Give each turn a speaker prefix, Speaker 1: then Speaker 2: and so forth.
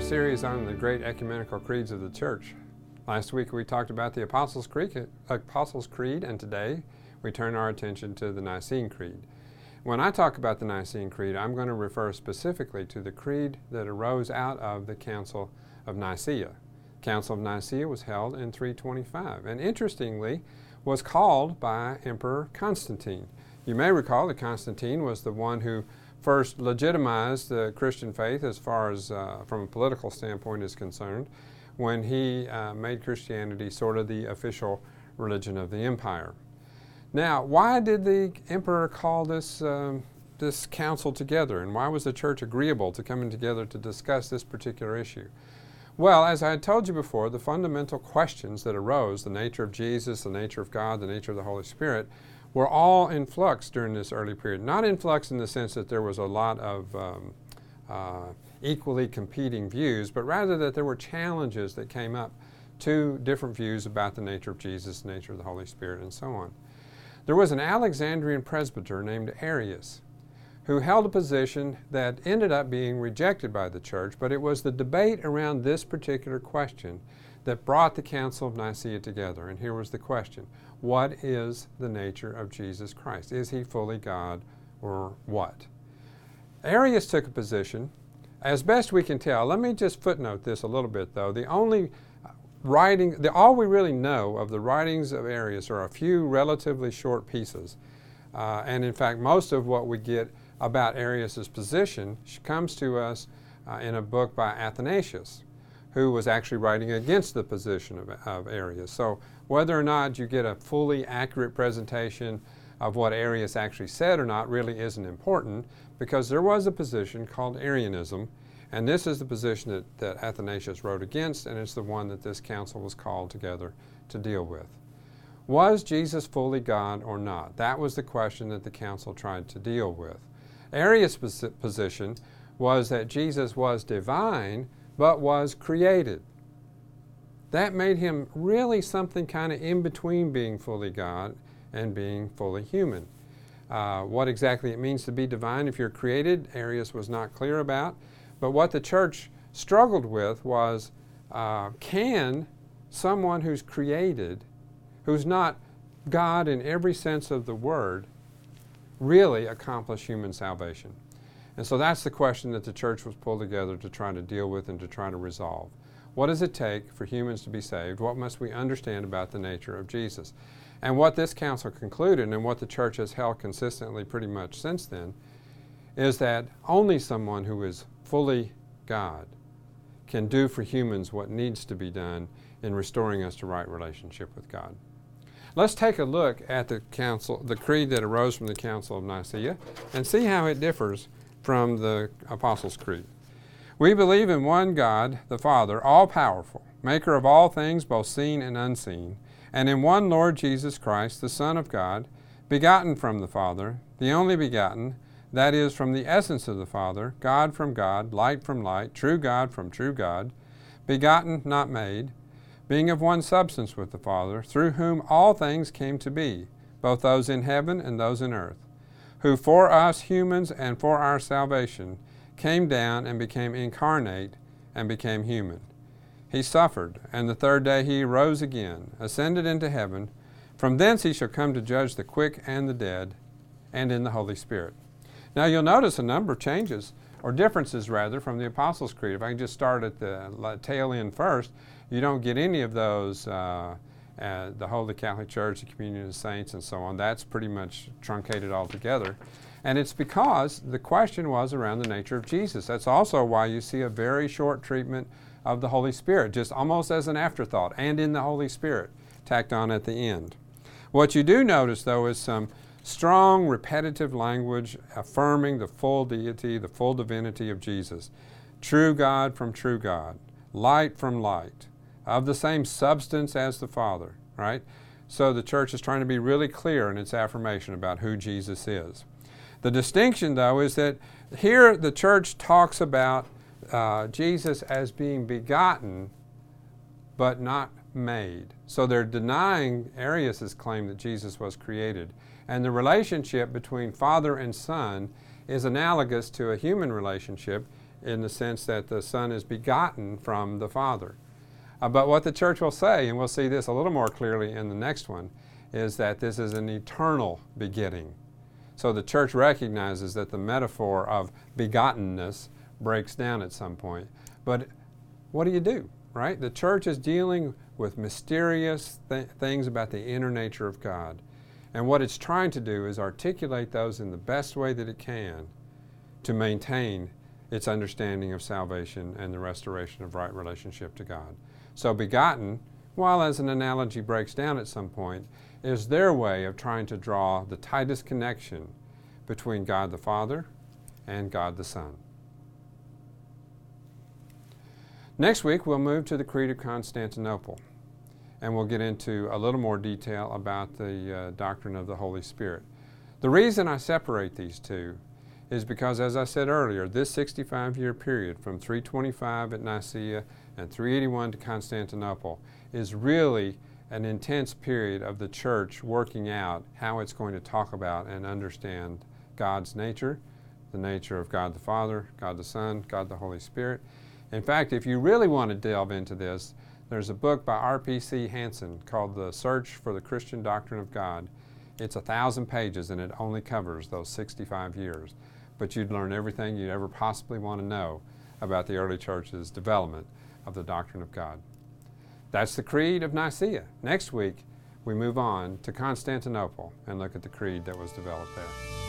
Speaker 1: our series on the great ecumenical creeds of the church. Last week we talked about the Apostles' Creed, Apostles' Creed, and today we turn our attention to the Nicene Creed. When I talk about the Nicene Creed, I'm going to refer specifically to the creed that arose out of the Council of Nicaea. Council of Nicaea was held in 325 and interestingly was called by Emperor Constantine. You may recall that Constantine was the one who first legitimized the Christian faith as far as uh, from a political standpoint is concerned when he uh, made Christianity sort of the official religion of the empire. Now, why did the emperor call this, um, this council together, and why was the church agreeable to coming together to discuss this particular issue? Well, as I had told you before, the fundamental questions that arose the nature of Jesus, the nature of God, the nature of the Holy Spirit were all in flux during this early period. Not in flux in the sense that there was a lot of um, uh, equally competing views, but rather that there were challenges that came up to different views about the nature of Jesus, the nature of the Holy Spirit, and so on. There was an Alexandrian presbyter named Arius who held a position that ended up being rejected by the church, but it was the debate around this particular question that brought the Council of Nicaea together. And here was the question What is the nature of Jesus Christ? Is he fully God or what? Arius took a position, as best we can tell. Let me just footnote this a little bit, though. The only writing, the, all we really know of the writings of Arius are a few relatively short pieces. Uh, and in fact, most of what we get about Arius's position comes to us uh, in a book by Athanasius who was actually writing against the position of, of Arius. So whether or not you get a fully accurate presentation of what Arius actually said or not really isn't important because there was a position called Arianism, and this is the position that, that Athanasius wrote against, and it's the one that this council was called together to deal with. Was Jesus fully God or not? That was the question that the council tried to deal with. Arius' position was that Jesus was divine, but was created. That made him really something kind of in between being fully God and being fully human. Uh, what exactly it means to be divine if you're created, Arius was not clear about. But what the church struggled with was uh, can someone who's created, who's not God in every sense of the word, really accomplish human salvation? And so that's the question that the church was pulled together to try to deal with and to try to resolve. What does it take for humans to be saved? What must we understand about the nature of Jesus? And what this council concluded, and what the church has held consistently pretty much since then, is that only someone who is fully God can do for humans what needs to be done in restoring us to right relationship with God. Let's take a look at the council, the creed that arose from the Council of Nicaea, and see how it differs from the Apostles' Creed. We believe in one God, the Father, all powerful, maker of all things, both seen and unseen, and in one Lord Jesus Christ, the Son of God, begotten from the Father, the only begotten, that is, from the essence of the Father, God from God, light from light, true God from true God, begotten, not made, being of one substance with the Father, through whom all things came to be, both those in heaven and those in earth who for us humans and for our salvation came down and became incarnate and became human. He suffered, and the third day he rose again, ascended into heaven. From thence he shall come to judge the quick and the dead, and in the Holy Spirit. Now you'll notice a number of changes, or differences rather, from the Apostles' Creed. If I can just start at the tail end first, you don't get any of those. Uh, uh, the Holy Catholic Church, the Communion of Saints, and so on. That's pretty much truncated altogether. And it's because the question was around the nature of Jesus. That's also why you see a very short treatment of the Holy Spirit, just almost as an afterthought, and in the Holy Spirit, tacked on at the end. What you do notice, though, is some strong, repetitive language affirming the full deity, the full divinity of Jesus. True God from true God, light from light, of the same substance as the Father, right? So the church is trying to be really clear in its affirmation about who Jesus is. The distinction, though, is that here the church talks about uh, Jesus as being begotten, but not made. So they're denying Arius' claim that Jesus was created. And the relationship between Father and Son is analogous to a human relationship in the sense that the Son is begotten from the Father. But what the church will say, and we'll see this a little more clearly in the next one, is that this is an eternal beginning. So the church recognizes that the metaphor of begottenness breaks down at some point. But what do you do, right? The church is dealing with mysterious th- things about the inner nature of God. And what it's trying to do is articulate those in the best way that it can to maintain its understanding of salvation and the restoration of right relationship to God. So, begotten, while as an analogy breaks down at some point, is their way of trying to draw the tightest connection between God the Father and God the Son. Next week, we'll move to the Creed of Constantinople, and we'll get into a little more detail about the uh, doctrine of the Holy Spirit. The reason I separate these two is because, as I said earlier, this 65 year period from 325 at Nicaea and 381 to Constantinople is really an intense period of the church working out how it's going to talk about and understand God's nature, the nature of God the Father, God the Son, God the Holy Spirit. In fact, if you really want to delve into this, there's a book by R.P.C. Hanson called The Search for the Christian Doctrine of God. It's a thousand pages and it only covers those 65 years but you'd learn everything you'd ever possibly want to know about the early church's development of the doctrine of God. That's the Creed of Nicaea. Next week, we move on to Constantinople and look at the creed that was developed there.